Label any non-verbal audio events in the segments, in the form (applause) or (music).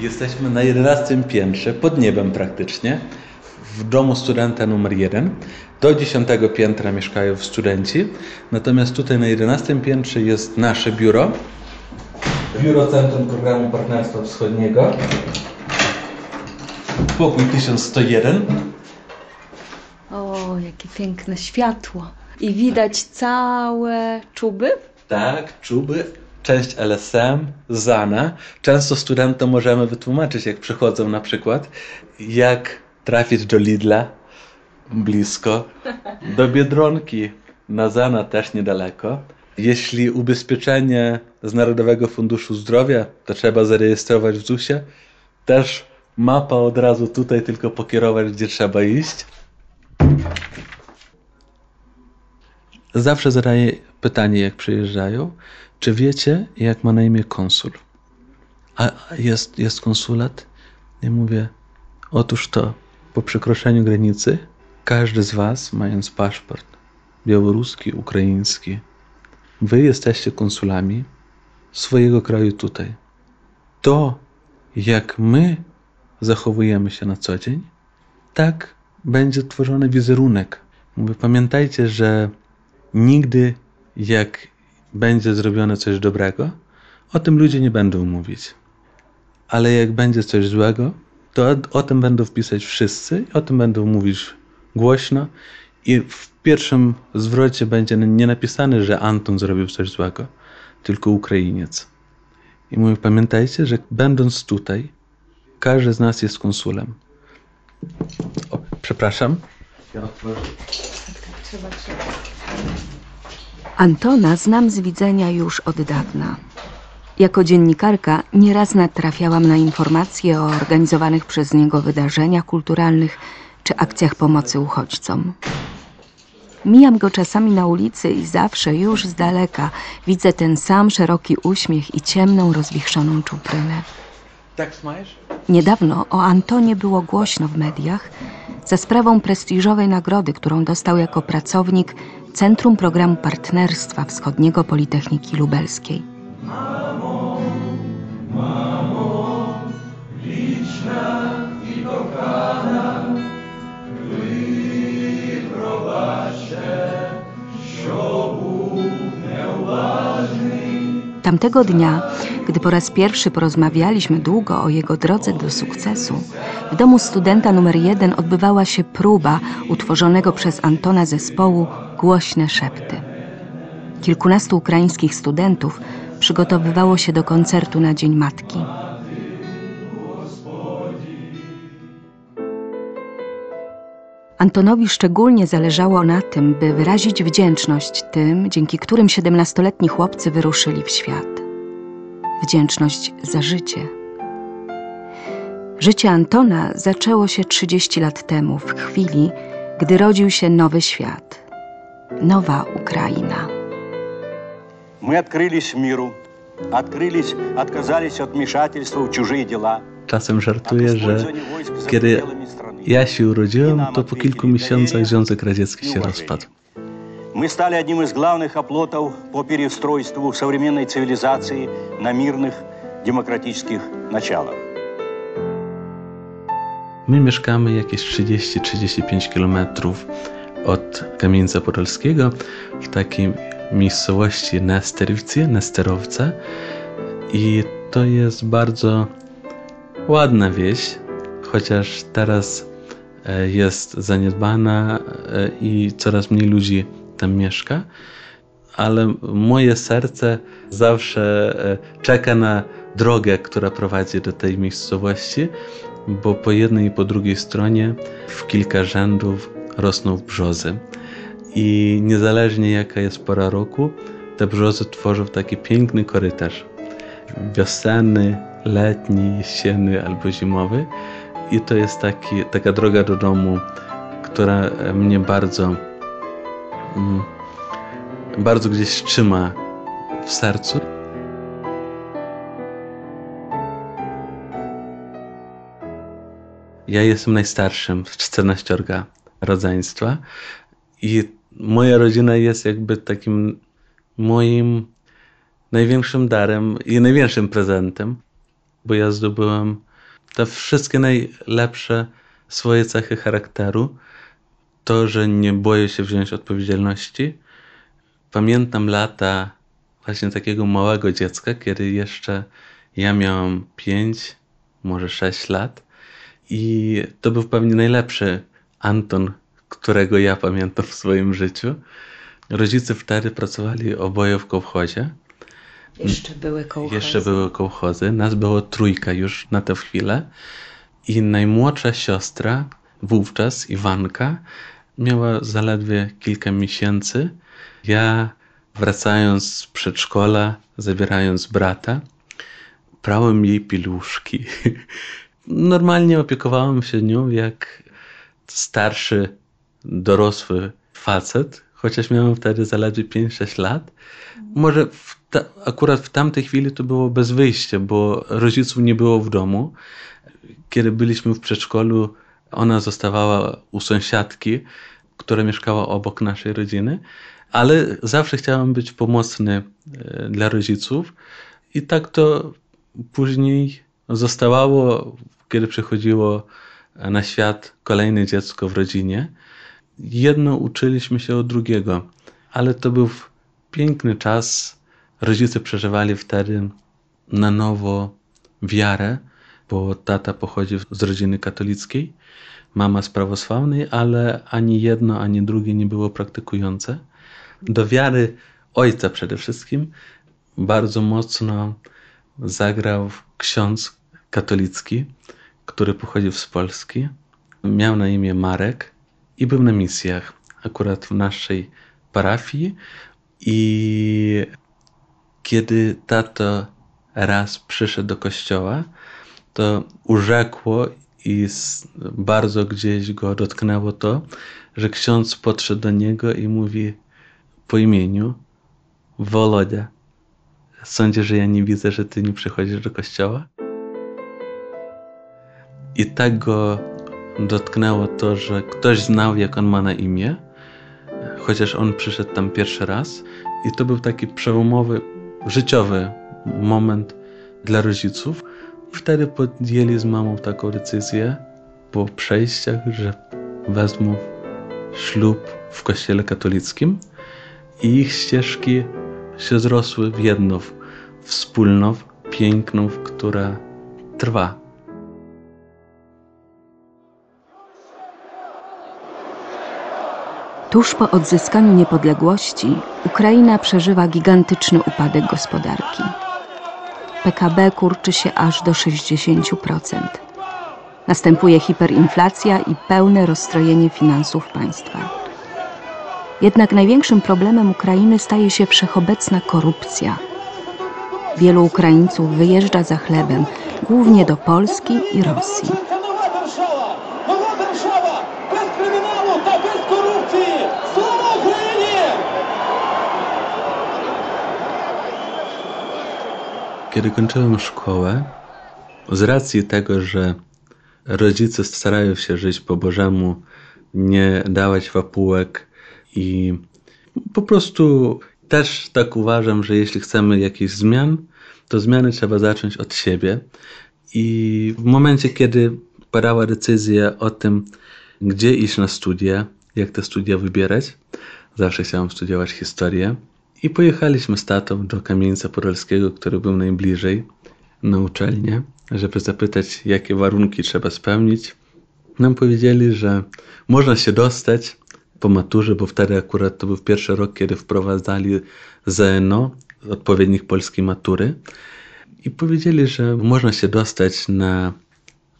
Jesteśmy na 11 piętrze, pod niebem praktycznie, w domu studenta numer 1. Do 10 piętra mieszkają studenci, natomiast tutaj na 11 piętrze jest nasze biuro. Biuro Centrum Programu Partnerstwa Wschodniego. Pokój 1101. O, jakie piękne światło. I widać całe czuby? Tak, czuby, część LSM, ZANA. Często studentom możemy wytłumaczyć, jak przychodzą na przykład, jak trafić do Lidla blisko, do Biedronki na ZANA też niedaleko. Jeśli ubezpieczenie z Narodowego Funduszu Zdrowia, to trzeba zarejestrować w ZUS-ie. Też mapa od razu tutaj, tylko pokierować, gdzie trzeba iść. Zawsze pytanie, jak przyjeżdżają, czy wiecie, jak ma na imię konsul? A jest, jest konsulat? I mówię, otóż to, po przekroczeniu granicy, każdy z was, mając paszport białoruski, ukraiński, wy jesteście konsulami swojego kraju tutaj. To, jak my zachowujemy się na co dzień, tak będzie tworzony wizerunek. Mówię, pamiętajcie, że nigdy jak będzie zrobione coś dobrego, o tym ludzie nie będą mówić. Ale jak będzie coś złego, to o tym będą wpisać wszyscy, o tym będą mówić głośno i w pierwszym zwrocie będzie nie napisane, że Anton zrobił coś złego, tylko Ukrainiec. I mówię, pamiętajcie, że będąc tutaj, każdy z nas jest konsulem. O, przepraszam. Ja otworzę. Trzeba, trzeba. Antona znam z widzenia już od dawna. Jako dziennikarka nieraz natrafiałam na informacje o organizowanych przez niego wydarzeniach kulturalnych czy akcjach pomocy uchodźcom. Mijam go czasami na ulicy i zawsze już z daleka widzę ten sam szeroki uśmiech i ciemną, rozwichrzoną czuprynę. Tak? Niedawno o Antonie było głośno w mediach za sprawą prestiżowej nagrody, którą dostał jako pracownik Centrum Programu Partnerstwa Wschodniego Politechniki Lubelskiej. Tamtego dnia, gdy po raz pierwszy porozmawialiśmy długo o jego drodze do sukcesu, w domu studenta numer jeden odbywała się próba utworzonego przez Antona zespołu Głośne Szepty. Kilkunastu ukraińskich studentów przygotowywało się do koncertu na Dzień Matki. Antonowi szczególnie zależało na tym, by wyrazić wdzięczność tym, dzięki którym siedemnastoletni chłopcy wyruszyli w świat. Wdzięczność za życie. Życie Antona zaczęło się 30 lat temu, w chwili, gdy rodził się nowy świat, nowa Ukraina. My odkryliśmy miru, odkryliśmy, odkazaliśmy od mieszatelstwa w cudzych dzieła. Czasem żartuję, że kiedy ja się urodziłem, to po kilku miesiącach Związek Radziecki się rozpadł. Мы стали одним из главных оплотов по переустройству современной цивилизации на мирных демократических началах. My mieszkamy jakieś 30-35 kilometrów od Kamieńca Podolskiego w takiej miejscowości Nesterowce, Nesterowce i to jest bardzo ładna wieś, chociaż teraz e, jest zaniedbana e, i coraz mniej ludzi tam mieszka, ale moje serce zawsze e, czeka na drogę, która prowadzi do tej miejscowości, bo po jednej i po drugiej stronie w kilka rzędów rosną brzozy. I niezależnie jaka jest pora roku, te brzozy tworzą taki piękny korytarz. Wiosenny, letni, jesienny albo zimowy. I to jest taki, taka droga do domu, która mnie bardzo, mm, bardzo gdzieś trzyma w sercu. Ja jestem najstarszym z 14 rodzeństwa i moja rodzina jest jakby takim moim największym darem i największym prezentem, bo ja zdobyłem te wszystkie najlepsze swoje cechy charakteru, to, że nie boję się wziąć odpowiedzialności. Pamiętam lata właśnie takiego małego dziecka, kiedy jeszcze ja miałam 5, może 6 lat i to był pewnie najlepszy Anton, którego ja pamiętam w swoim życiu. Rodzice wtedy pracowali oboje w kołchozie. Jeszcze były kołchozy. Jeszcze były kołchozy. Nas było trójka już na tę chwilę. I najmłodsza siostra, wówczas Iwanka, miała zaledwie kilka miesięcy. Ja, wracając z przedszkola, zabierając brata, prałem jej piluszki. (laughs) Normalnie opiekowałem się nią jak starszy, dorosły facet, chociaż miałem wtedy zaledwie 5-6 lat. Może w ta, akurat w tamtej chwili to było bez wyjścia, bo rodziców nie było w domu. Kiedy byliśmy w przedszkolu, ona zostawała u sąsiadki, która mieszkała obok naszej rodziny, ale zawsze chciałem być pomocny e, dla rodziców i tak to później zostawało, kiedy przychodziło na świat kolejne dziecko w rodzinie. Jedno uczyliśmy się od drugiego, ale to był piękny czas. Rodzice przeżywali wtedy na nowo wiarę, bo tata pochodzi z rodziny katolickiej, mama z prawosławnej, ale ani jedno, ani drugie nie było praktykujące. Do wiary ojca przede wszystkim bardzo mocno zagrał ksiądz katolicki, który pochodził z Polski. Miał na imię Marek i był na misjach, akurat w naszej parafii. I kiedy tato raz przyszedł do kościoła, to urzekło i bardzo gdzieś go dotknęło to, że ksiądz podszedł do niego i mówi po imieniu Wolodia, sądzisz, że ja nie widzę, że ty nie przychodzisz do kościoła? I tak go dotknęło to, że ktoś znał, jak on ma na imię, chociaż on przyszedł tam pierwszy raz. I to był taki przełomowy, życiowy moment dla rodziców. Wtedy podjęli z mamą taką decyzję po przejściach, że wezmą ślub w kościele katolickim i ich ścieżki się zrosły w jedną, wspólną, piękną, która trwa. Tuż po odzyskaniu niepodległości Ukraina przeżywa gigantyczny upadek gospodarki. PKB kurczy się aż do 60%. Następuje hiperinflacja i pełne rozstrojenie finansów państwa. Jednak największym problemem Ukrainy staje się wszechobecna korupcja. Wielu Ukraińców wyjeżdża za chlebem, głównie do Polski i Rosji. Kiedy kończyłem szkołę, z racji tego, że rodzice starają się żyć po Bożemu, nie dawać wapułek i po prostu też tak uważam, że jeśli chcemy jakichś zmian, to zmiany trzeba zacząć od siebie. I w momencie, kiedy padała decyzja o tym, gdzie iść na studia, jak te studia wybierać, zawsze chciałem studiować historię, i pojechaliśmy z tatą do Kamieńca Podolskiego, który był najbliżej na uczelnię, żeby zapytać, jakie warunki trzeba spełnić. Nam powiedzieli, że można się dostać po maturze, bo wtedy akurat to był pierwszy rok, kiedy wprowadzali ZNO, odpowiednik polskiej matury. I powiedzieli, że można się dostać na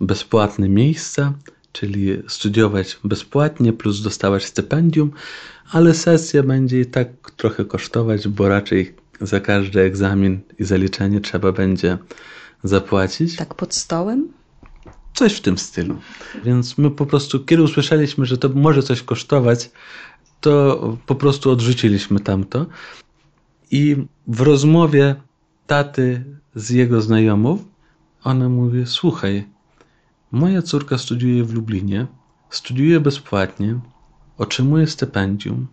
bezpłatne miejsca, czyli studiować bezpłatnie plus dostawać stypendium, ale sesja będzie i tak trochę kosztować, bo raczej za każdy egzamin i zaliczenie trzeba będzie zapłacić. Tak pod stołem? Coś w tym stylu. Więc my po prostu, kiedy usłyszeliśmy, że to może coś kosztować, to po prostu odrzuciliśmy tamto. I w rozmowie taty z jego znajomów, ona mówi: Słuchaj, moja córka studiuje w Lublinie, studiuje bezpłatnie, otrzymuje stypendium,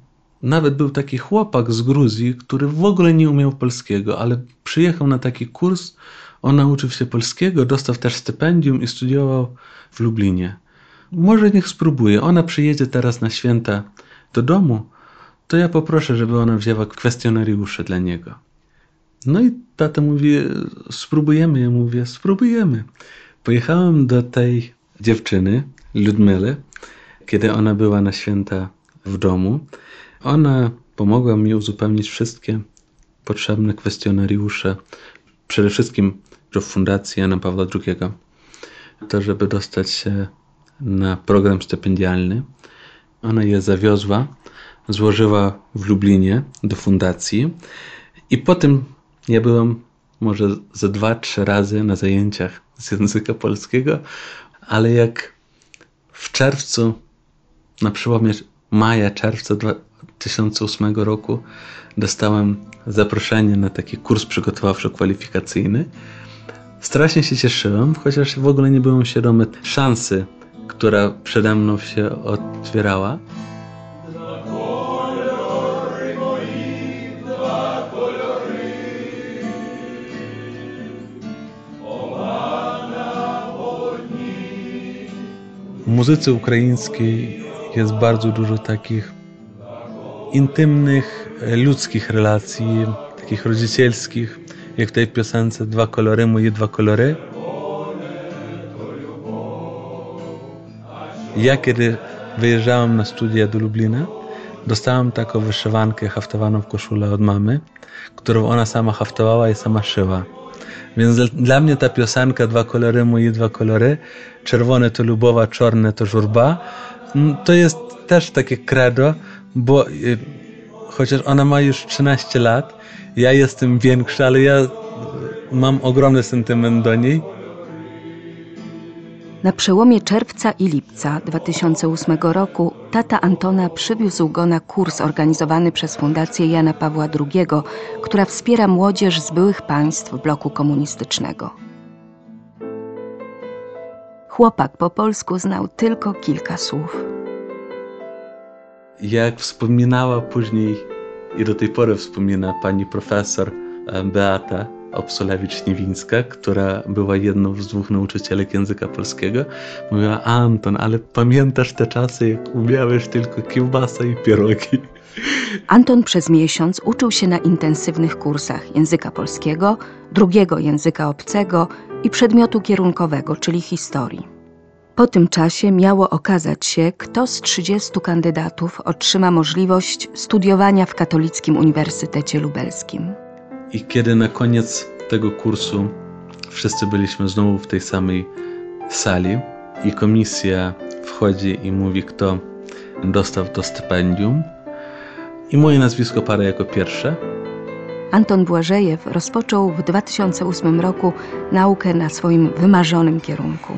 Nawet był taki chłopak z Gruzji, który w ogóle nie umiał polskiego, ale przyjechał na taki kurs, on nauczył się polskiego, dostał też stypendium i studiował w Lublinie. Może niech spróbuje. Ona przyjedzie teraz na święta do domu, to ja poproszę, żeby ona wzięła kwestionariusze dla niego. No i tata mówi, spróbujemy. Ja mówię, spróbujemy. Pojechałem do tej dziewczyny, Ludmily, kiedy ona była na święta w domu. Ona pomogła mi uzupełnić wszystkie potrzebne kwestionariusze, przede wszystkim do Fundacji Jana Pawła II, to żeby dostać się na program stypendialny. Ona je zawiozła, złożyła w Lublinie do fundacji i potem ja byłem może ze dwa, trzy razy na zajęciach z języka polskiego, ale jak w czerwcu, na przełomie maja, czerwca 2008 roku dostałem zaproszenie na taki kurs przygotowawczo-kwalifikacyjny. Strasznie się cieszyłem, chociaż w ogóle nie byłem świadomy szansy, która przede mną się otwierała. W muzyce ukraińskiej jest bardzo dużo takich intymnych, ludzkich relacji, takich rodzicielskich, jak w tej piosence Dwa kolory, moje dwa kolory. Ja kiedy wyjeżdżałem na studia do Lublina, dostałem taką wyszywankę haftowaną w koszulę od mamy, którą ona sama haftowała i sama szyła. Więc dla mnie ta piosenka Dwa kolory, moje dwa kolory, czerwone to lubowa, czarne to żurba, to jest też takie credo, bo chociaż ona ma już 13 lat, ja jestem większy, ale ja mam ogromny sentyment do niej. Na przełomie czerwca i lipca 2008 roku tata Antona przywiózł go na kurs organizowany przez Fundację Jana Pawła II, która wspiera młodzież z byłych państw bloku komunistycznego. Chłopak po polsku znał tylko kilka słów. Jak wspominała później i do tej pory wspomina pani profesor Beata Obsolewicz-Niewińska, która była jedną z dwóch nauczycielek języka polskiego, mówiła Anton, ale pamiętasz te czasy, jak umiałeś tylko kiełbasa i pierogi? Anton przez miesiąc uczył się na intensywnych kursach języka polskiego, drugiego języka obcego i przedmiotu kierunkowego, czyli historii. Po tym czasie miało okazać się, kto z 30 kandydatów otrzyma możliwość studiowania w Katolickim Uniwersytecie Lubelskim. I kiedy na koniec tego kursu wszyscy byliśmy znowu w tej samej sali i komisja wchodzi i mówi, kto dostał to stypendium, i moje nazwisko pada jako pierwsze. Anton Błażejew rozpoczął w 2008 roku naukę na swoim wymarzonym kierunku.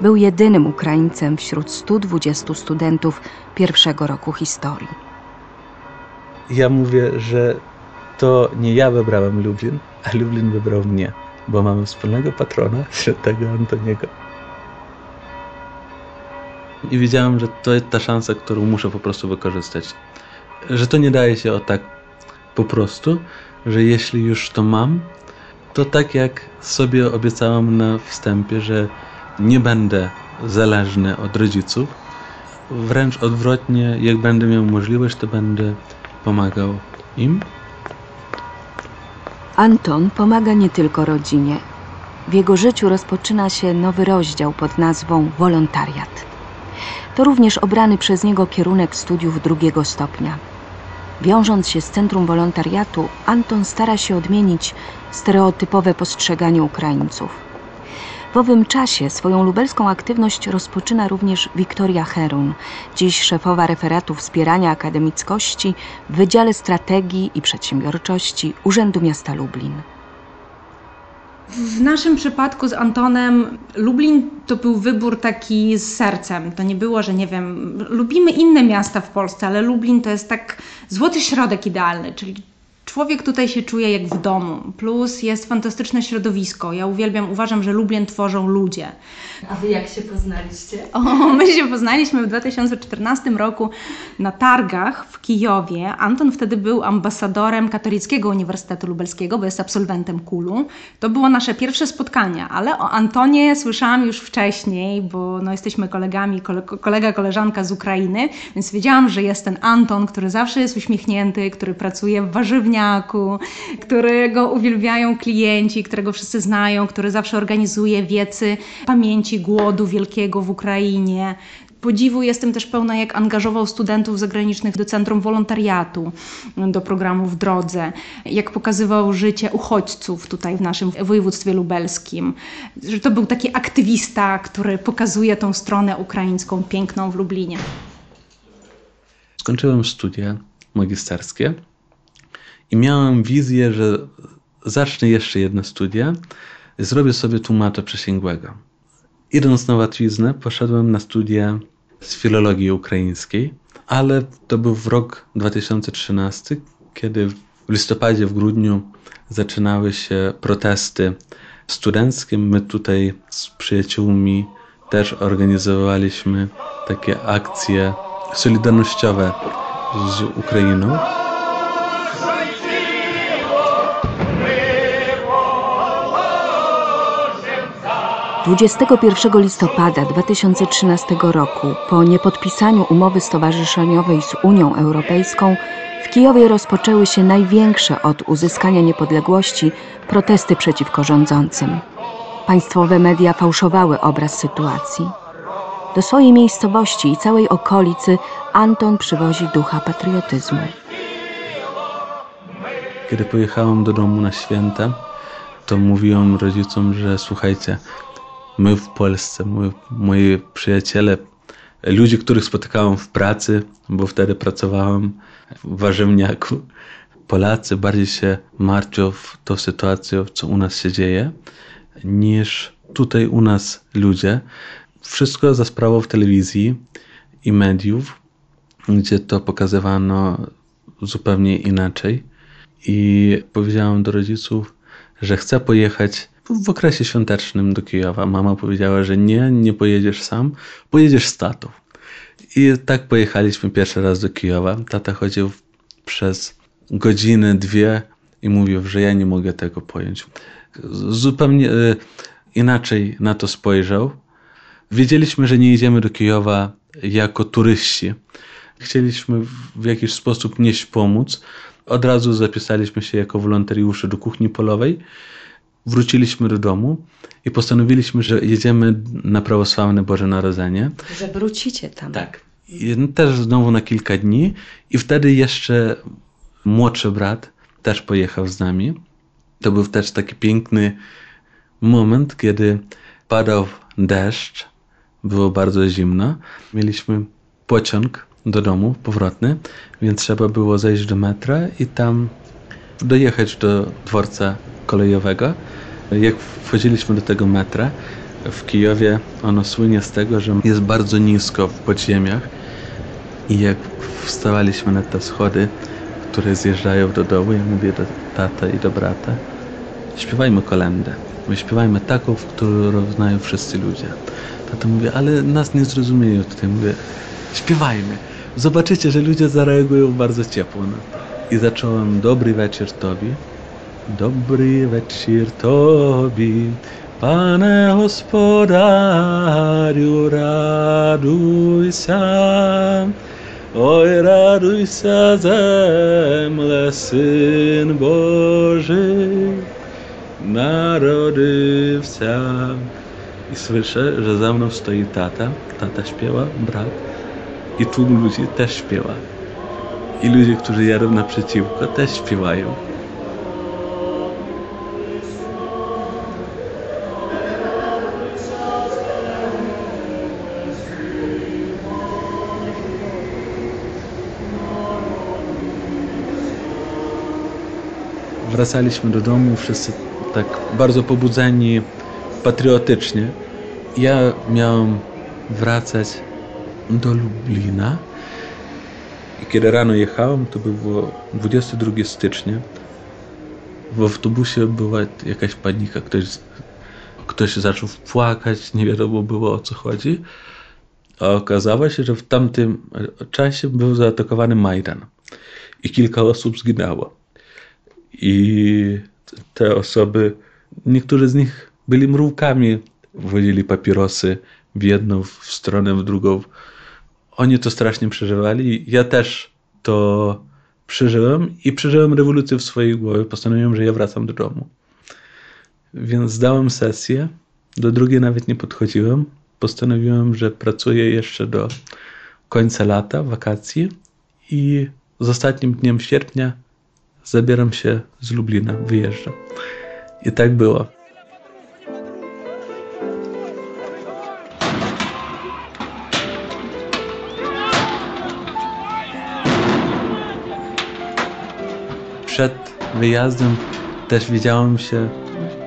Był jedynym Ukraińcem wśród 120 studentów pierwszego roku historii. Ja mówię, że to nie ja wybrałem Lublin, a Lublin wybrał mnie, bo mamy wspólnego patrona, (laughs) świętego Antoniego. I wiedziałem, że to jest ta szansa, którą muszę po prostu wykorzystać. Że to nie daje się o tak po prostu, że jeśli już to mam, to tak jak sobie obiecałem na wstępie, że nie będę zależny od rodziców, wręcz odwrotnie, jak będę miał możliwość, to będę pomagał im. Anton pomaga nie tylko rodzinie. W jego życiu rozpoczyna się nowy rozdział pod nazwą wolontariat. To również obrany przez niego kierunek studiów drugiego stopnia. Wiążąc się z Centrum Wolontariatu, Anton stara się odmienić stereotypowe postrzeganie Ukraińców. W owym czasie swoją lubelską aktywność rozpoczyna również Wiktoria Herun, dziś szefowa referatu wspierania akademickości w Wydziale Strategii i Przedsiębiorczości Urzędu Miasta Lublin. W naszym przypadku z Antonem Lublin to był wybór taki z sercem. To nie było, że nie wiem, lubimy inne miasta w Polsce, ale Lublin to jest tak złoty środek idealny, czyli człowiek tutaj się czuje jak w domu. Plus jest fantastyczne środowisko. Ja uwielbiam, uważam, że Lublin tworzą ludzie. A wy jak się poznaliście? O, my się poznaliśmy w 2014 roku na targach w Kijowie. Anton wtedy był ambasadorem Katolickiego Uniwersytetu Lubelskiego, bo jest absolwentem KULU. To było nasze pierwsze spotkanie, ale o Antonie słyszałam już wcześniej, bo no, jesteśmy kolegami, kole, kolega, koleżanka z Ukrainy, więc wiedziałam, że jest ten Anton, który zawsze jest uśmiechnięty, który pracuje w którego uwielbiają klienci, którego wszyscy znają, który zawsze organizuje wiecy pamięci głodu wielkiego w Ukrainie. Podziwu jestem też pełna, jak angażował studentów zagranicznych do Centrum Wolontariatu, do programu w drodze, jak pokazywał życie uchodźców tutaj w naszym województwie lubelskim. Że to był taki aktywista, który pokazuje tą stronę ukraińską piękną w Lublinie. Skończyłem studia magisterskie i miałem wizję, że zacznę jeszcze jedne studia, zrobię sobie tłumacza przysięgłego. Idąc na łatwiznę, poszedłem na studia z filologii ukraińskiej, ale to był w rok 2013, kiedy w listopadzie, w grudniu zaczynały się protesty studenckie. My tutaj z przyjaciółmi też organizowaliśmy takie akcje solidarnościowe z Ukrainą. 21 listopada 2013 roku, po niepodpisaniu umowy stowarzyszeniowej z Unią Europejską, w Kijowie rozpoczęły się największe od uzyskania niepodległości protesty przeciwko rządzącym. Państwowe media fałszowały obraz sytuacji. Do swojej miejscowości i całej okolicy Anton przywozi ducha patriotyzmu. Kiedy pojechałem do domu na święta, to mówiłem rodzicom, że słuchajcie, my w Polsce, moi, moi przyjaciele, ludzie, których spotykałem w pracy, bo wtedy pracowałem w warzywniaku, Polacy bardziej się martwią w tą sytuacją, co u nas się dzieje, niż tutaj u nas ludzie. Wszystko za sprawą telewizji i mediów, gdzie to pokazywano zupełnie inaczej. I powiedziałem do rodziców, że chcę pojechać w okresie świątecznym do Kijowa. Mama powiedziała, że nie, nie pojedziesz sam, pojedziesz z tatą. I tak pojechaliśmy pierwszy raz do Kijowa. Tata chodził przez godzinę, dwie i mówił, że ja nie mogę tego pojąć. Zupełnie e, inaczej na to spojrzał. Wiedzieliśmy, że nie idziemy do Kijowa jako turyści. Chcieliśmy w jakiś sposób nieść pomóc. Od razu zapisaliśmy się jako wolontariusze do kuchni polowej wróciliśmy do domu i postanowiliśmy, że jedziemy na prawosławne Boże Narodzenie. Że wrócicie tam. Tak. I też znowu na kilka dni i wtedy jeszcze młodszy brat też pojechał z nami. To był też taki piękny moment, kiedy padał deszcz, było bardzo zimno. Mieliśmy pociąg do domu powrotny, więc trzeba było zejść do metra i tam dojechać do dworca kolejowego. Jak wchodziliśmy do tego metra w Kijowie, ono słynie z tego, że jest bardzo nisko w podziemiach i jak wstawaliśmy na te schody, które zjeżdżają do dołu, ja mówię do tata i do brata, śpiewajmy kolendę. My śpiewajmy taką, którą znają wszyscy ludzie. Tata mówi, ale nas nie zrozumieją tutaj. Mówię, śpiewajmy. Zobaczycie, że ludzie zareagują bardzo ciepło na to. I zacząłem dobry wieczór Tobie. Dobry wieczór Tobie, Pane Gospodariu, raduj się. Oj, raduj się zemle, Syn Boży, narodził się. I słyszę, że za mną stoi tata, tata śpiewa, brat i tłum ludzi też śpiewa. I ludzie, którzy jadą naprzeciwko, też śpiewają. Wracaliśmy do domu, wszyscy tak bardzo pobudzeni patriotycznie. Ja miałem wracać do Lublina i kiedy rano jechałem, to było 22 stycznia w autobusie była jakaś panika, ktoś, ktoś zaczął płakać, nie wiadomo było o co chodzi. A okazało się, że w tamtym czasie był zaatakowany Majdan i kilka osób zginęło. I te osoby, niektórzy z nich byli mrówkami, wodzili papierosy w jedną w stronę, w drugą. Oni to strasznie przeżywali. Ja też to przeżyłem i przeżyłem rewolucję w swojej głowie. Postanowiłem, że ja wracam do domu. Więc zdałem sesję. Do drugiej nawet nie podchodziłem. Postanowiłem, że pracuję jeszcze do końca lata, wakacji i z ostatnim dniem sierpnia zabieram się z Lublina, wyjeżdżam. I tak było. Przed wyjazdem też widziałem się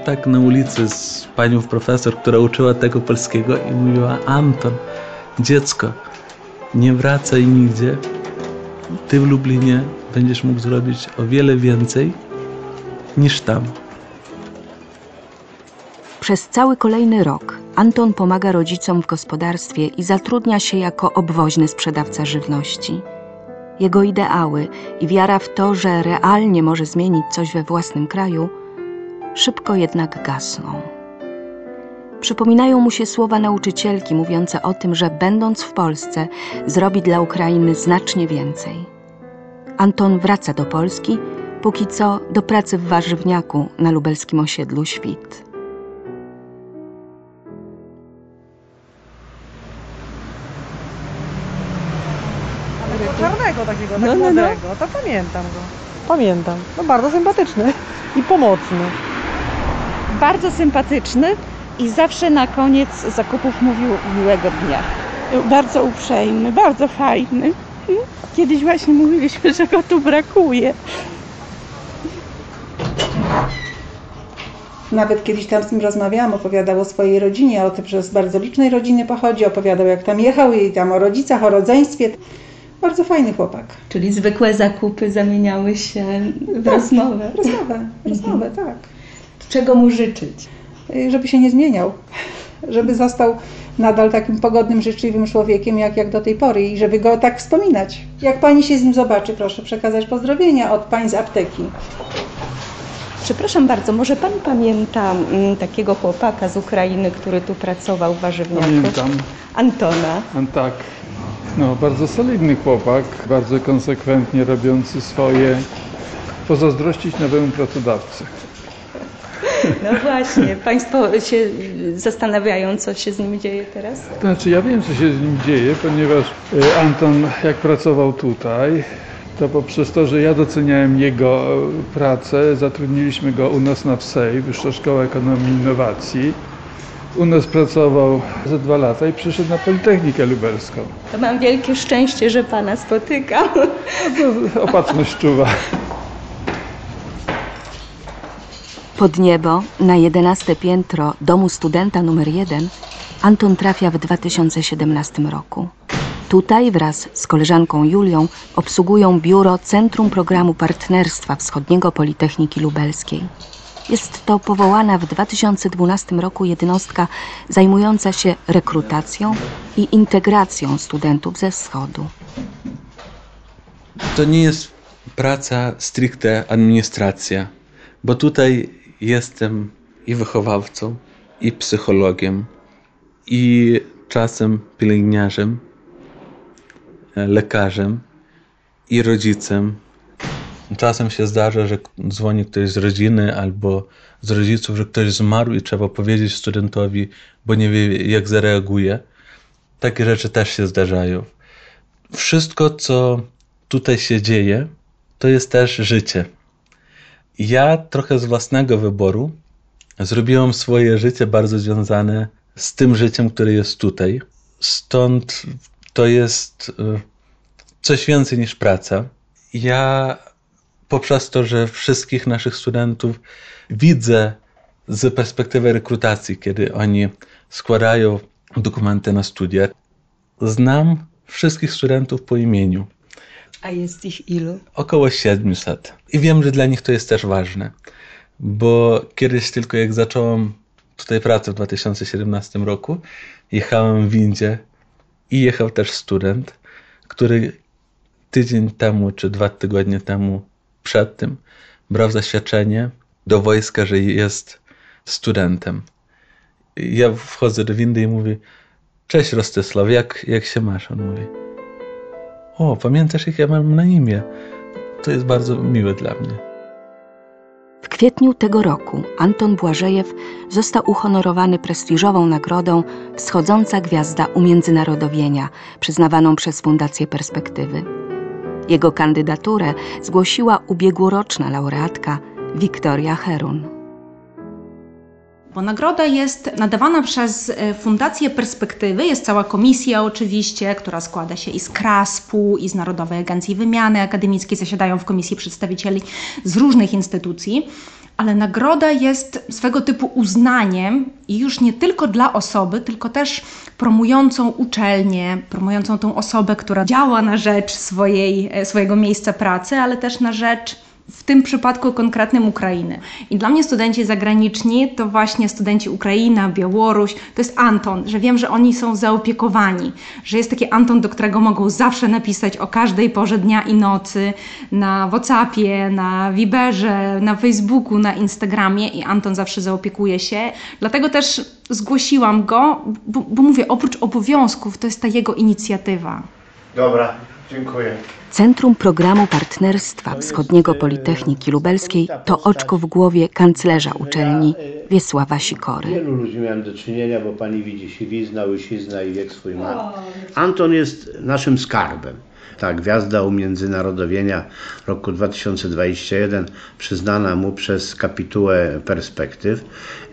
tak na ulicy z panią profesor, która uczyła tego polskiego i mówiła Anton, dziecko, nie wracaj nigdzie. Ty w Lublinie będziesz mógł zrobić o wiele więcej niż tam. Przez cały kolejny rok Anton pomaga rodzicom w gospodarstwie i zatrudnia się jako obwoźny sprzedawca żywności. Jego ideały i wiara w to, że realnie może zmienić coś we własnym kraju, szybko jednak gasną. Przypominają mu się słowa nauczycielki mówiące o tym, że będąc w Polsce zrobi dla Ukrainy znacznie więcej. Anton wraca do Polski, póki co do pracy w warzywniaku na lubelskim osiedlu Świt. Tego czarnego takiego, tak No, no, no. to pamiętam go. Pamiętam. No bardzo sympatyczny i pomocny. Bardzo sympatyczny i zawsze na koniec zakupów mówił miłego dnia. Bardzo uprzejmy, bardzo fajny. Kiedyś właśnie mówiliśmy, że go tu brakuje. Nawet kiedyś tam z nim rozmawiałam, opowiadał o swojej rodzinie, o tym, że z bardzo licznej rodziny pochodzi, opowiadał jak tam jechał i tam o rodzicach, o rodzeństwie. Bardzo fajny chłopak. Czyli zwykłe zakupy zamieniały się w rozmowę. Rozmowę, rozmowę, tak. Czego mu życzyć? Żeby się nie zmieniał, żeby został nadal takim pogodnym, życzliwym człowiekiem, jak, jak do tej pory i żeby go tak wspominać. Jak pani się z nim zobaczy, proszę przekazać pozdrowienia od pań z apteki. Przepraszam bardzo, może pan pamięta mm, takiego chłopaka z Ukrainy, który tu pracował w warzywniaku? Pamiętam. Antona. A tak. No, bardzo solidny chłopak, bardzo konsekwentnie robiący swoje. Pozazdrościć nowemu pracodawcy. No właśnie, państwo się zastanawiają, co się z nim dzieje teraz? Znaczy, ja wiem, co się z nim dzieje, ponieważ e, Anton, jak pracował tutaj, to poprzez to, że ja doceniałem jego e, pracę, zatrudniliśmy go u nas na WSEJ, Wyższa Szkoła Ekonomii i Innowacji. U nas pracował za dwa lata i przyszedł na Politechnikę Lubelską. To mam wielkie szczęście, że pana spotykam. No opatrzność czuwa. Pod niebo, na jedenaste piętro domu studenta numer jeden, Anton trafia w 2017 roku. Tutaj wraz z koleżanką Julią obsługują biuro Centrum Programu Partnerstwa Wschodniego Politechniki Lubelskiej. Jest to powołana w 2012 roku jednostka zajmująca się rekrutacją i integracją studentów ze wschodu. To nie jest praca stricte administracja, bo tutaj jestem i wychowawcą, i psychologiem, i czasem pielęgniarzem, e, lekarzem, i rodzicem. Czasem się zdarza, że dzwoni ktoś z rodziny albo z rodziców, że ktoś zmarł i trzeba powiedzieć studentowi, bo nie wie, jak zareaguje. Takie rzeczy też się zdarzają. Wszystko, co tutaj się dzieje, to jest też życie. Ja trochę z własnego wyboru zrobiłem swoje życie bardzo związane z tym życiem, które jest tutaj. Stąd to jest e, coś więcej niż praca. Ja poprzez to, że wszystkich naszych studentów widzę z perspektywy rekrutacji, kiedy oni składają dokumenty na studia, znam wszystkich studentów po imieniu. 700. A jest ich ilu? Około 700. I wiem, że dla nich to jest też ważne, bo kiedyś tylko jak zacząłem tutaj pracę w 2017 roku, jechałem w windzie i jechał też student, który tydzień temu czy dwa tygodnie temu przed tym brał zaświadczenie do wojska, że jest studentem. Ja wchodzę do windy i mówię, cześć Rostysław, jak, jak się masz? On mówi, o, pamiętasz jak ja mam na imię? To jest bardzo miłe dla mnie. W kwietniu tego roku Anton Błażejew został uhonorowany prestiżową nagrodą Wschodząca Gwiazda Umiędzynarodowienia, przyznawaną przez Fundację Perspektywy. Jego kandydaturę zgłosiła ubiegłoroczna laureatka Wiktoria Herun. Bo nagroda jest nadawana przez e, Fundację Perspektywy. Jest cała komisja oczywiście, która składa się i z KRASP-u, i z Narodowej Agencji Wymiany Akademickiej. Zasiadają w komisji przedstawicieli z różnych instytucji. Ale nagroda jest swego typu uznaniem i już nie tylko dla osoby, tylko też promującą uczelnię, promującą tą osobę, która działa na rzecz swojej, e, swojego miejsca pracy, ale też na rzecz w tym przypadku konkretnym Ukrainy. I dla mnie studenci zagraniczni to właśnie studenci Ukraina, Białoruś, to jest Anton, że wiem, że oni są zaopiekowani, że jest taki Anton, do którego mogą zawsze napisać o każdej porze dnia i nocy na WhatsAppie, na Viberze, na Facebooku, na Instagramie i Anton zawsze zaopiekuje się. Dlatego też zgłosiłam go, bo, bo mówię, oprócz obowiązków, to jest ta jego inicjatywa. Dobra, dziękuję. Centrum Programu Partnerstwa Wschodniego Politechniki Lubelskiej to oczko w głowie kanclerza uczelni Wiesława Sikory. Wielu ludzi miałem do czynienia, bo pani widzi siwizna, łysizna i wiek swój ma. Anton jest naszym skarbem. Ta gwiazda umiędzynarodowienia roku 2021 przyznana mu przez kapitułę perspektyw.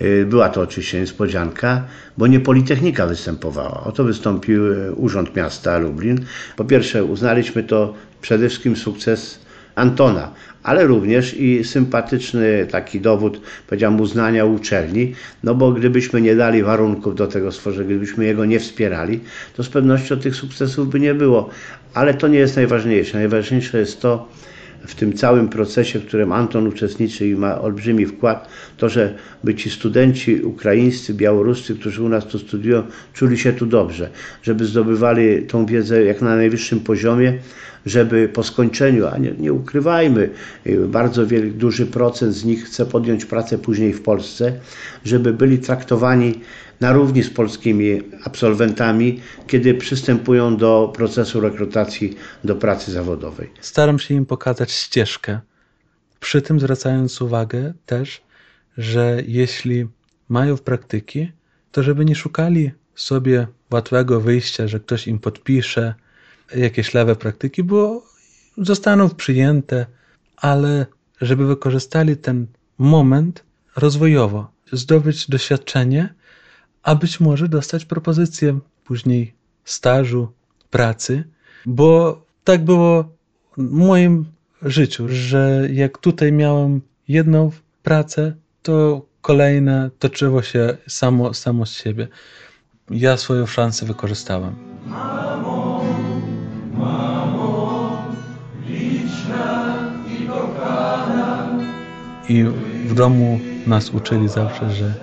Y, Była to oczywiście niespodzianka, bo nie Politechnika występowała. Oto wystąpił y, Urząd Miasta Lublin. Po pierwsze uznaliśmy to przede wszystkim sukces Antona, ale również i sympatyczny taki dowód, powiedziałbym, uznania uczelni, no bo gdybyśmy nie dali warunków do tego stworzenia, gdybyśmy jego nie wspierali, to z pewnością tych sukcesów by nie było. Ale to nie jest najważniejsze. Najważniejsze jest to, w tym całym procesie, w którym Anton uczestniczy i ma olbrzymi wkład, to, że by ci studenci ukraińscy, białoruscy, którzy u nas tu studiują, czuli się tu dobrze, żeby zdobywali tą wiedzę jak na najwyższym poziomie, żeby po skończeniu, a nie, nie ukrywajmy, y, bardzo wielki, duży procent z nich chce podjąć pracę później w Polsce, żeby byli traktowani na równi z polskimi absolwentami, kiedy przystępują do procesu rekrutacji do pracy zawodowej. Staram się im pokazać ścieżkę, przy tym zwracając uwagę też, że jeśli mają praktyki, to żeby nie szukali sobie łatwego wyjścia, że ktoś im podpisze jakieś lewe praktyki, bo zostaną przyjęte, ale żeby wykorzystali ten moment rozwojowo, zdobyć doświadczenie, a być może dostać propozycję później stażu, pracy, bo tak było w moim życiu, że jak tutaj miałem jedną pracę, to kolejne toczyło się samo, samo z siebie. Ja swoją szansę wykorzystałem. I w domu nas uczyli zawsze, że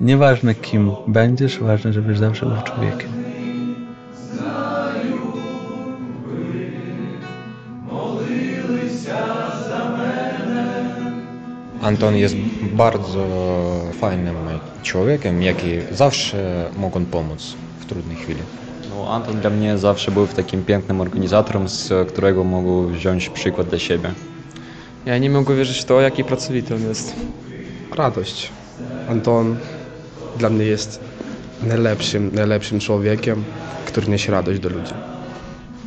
nieważne kim będziesz, ważne, żebyś zawsze był człowiekiem. Anton jest bardzo fajnym człowiekiem, jaki zawsze mógł pomóc w trudnej chwili. No, Anton dla mnie zawsze był takim pięknym organizatorem, z którego mogę wziąć przykład dla siebie. Ja nie mogę wierzyć w to, jaki pracowity on jest. Radość. Anton dla mnie jest najlepszym, najlepszym człowiekiem, który niesie radość do ludzi.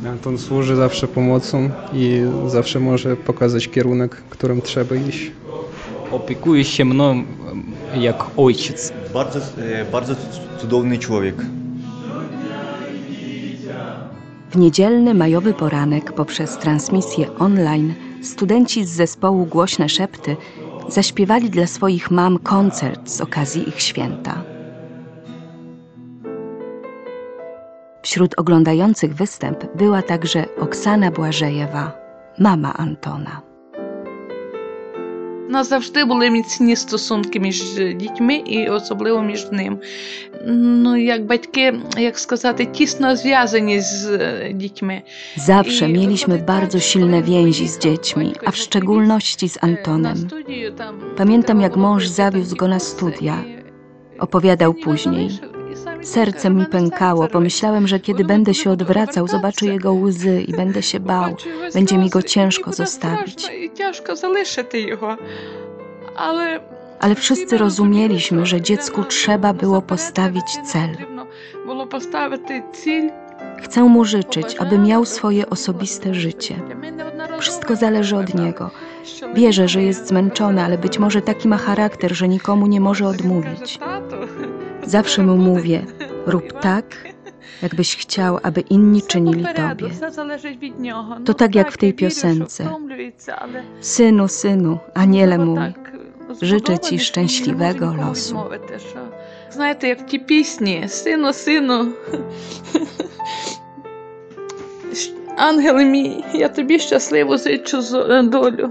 Anton służy zawsze pomocą i zawsze może pokazać kierunek, którym trzeba iść. Opiekuje się mną jak ojciec. Bardzo, bardzo cudowny człowiek. W niedzielny majowy poranek poprzez transmisję online studenci z zespołu Głośne Szepty zaśpiewali dla swoich mam koncert z okazji ich święta. Wśród oglądających występ była także Oksana Błażejewa, mama Antona У нас завжди були міцні стосунки між дітьми і особливо між ним. Ну, як батьки, як сказати, тісно зв'язані з е, дітьми. Zawsze mieliśmy bardzo silne więzi z dziećmi, a w szczególności z Antonem. Pamiętam, jak mąż zawiózł go na studia. Opowiadał później. Serce mi pękało. Pomyślałem, że kiedy będę się odwracał, zobaczę jego łzy i będę się bał. Będzie mi go ciężko zostawić. Ale ale wszyscy rozumieliśmy, że dziecku trzeba było postawić cel. Chcę mu życzyć, aby miał swoje osobiste życie. Wszystko zależy od niego. Wierzę, że jest zmęczony, ale być może taki ma charakter, że nikomu nie może odmówić. Zawsze mu mówię: rób tak, jakbyś chciał, aby inni czynili tobie. Все залежить від нього. To tak jak w tej piosence. Втомлюється, але Synu, synu, aniele mój, так życzę ci szczęśliwego losu. мовити, що знаєте, як ті пісні, сину, сину. Ангел мій, я тобі щасливу зичу з- долю.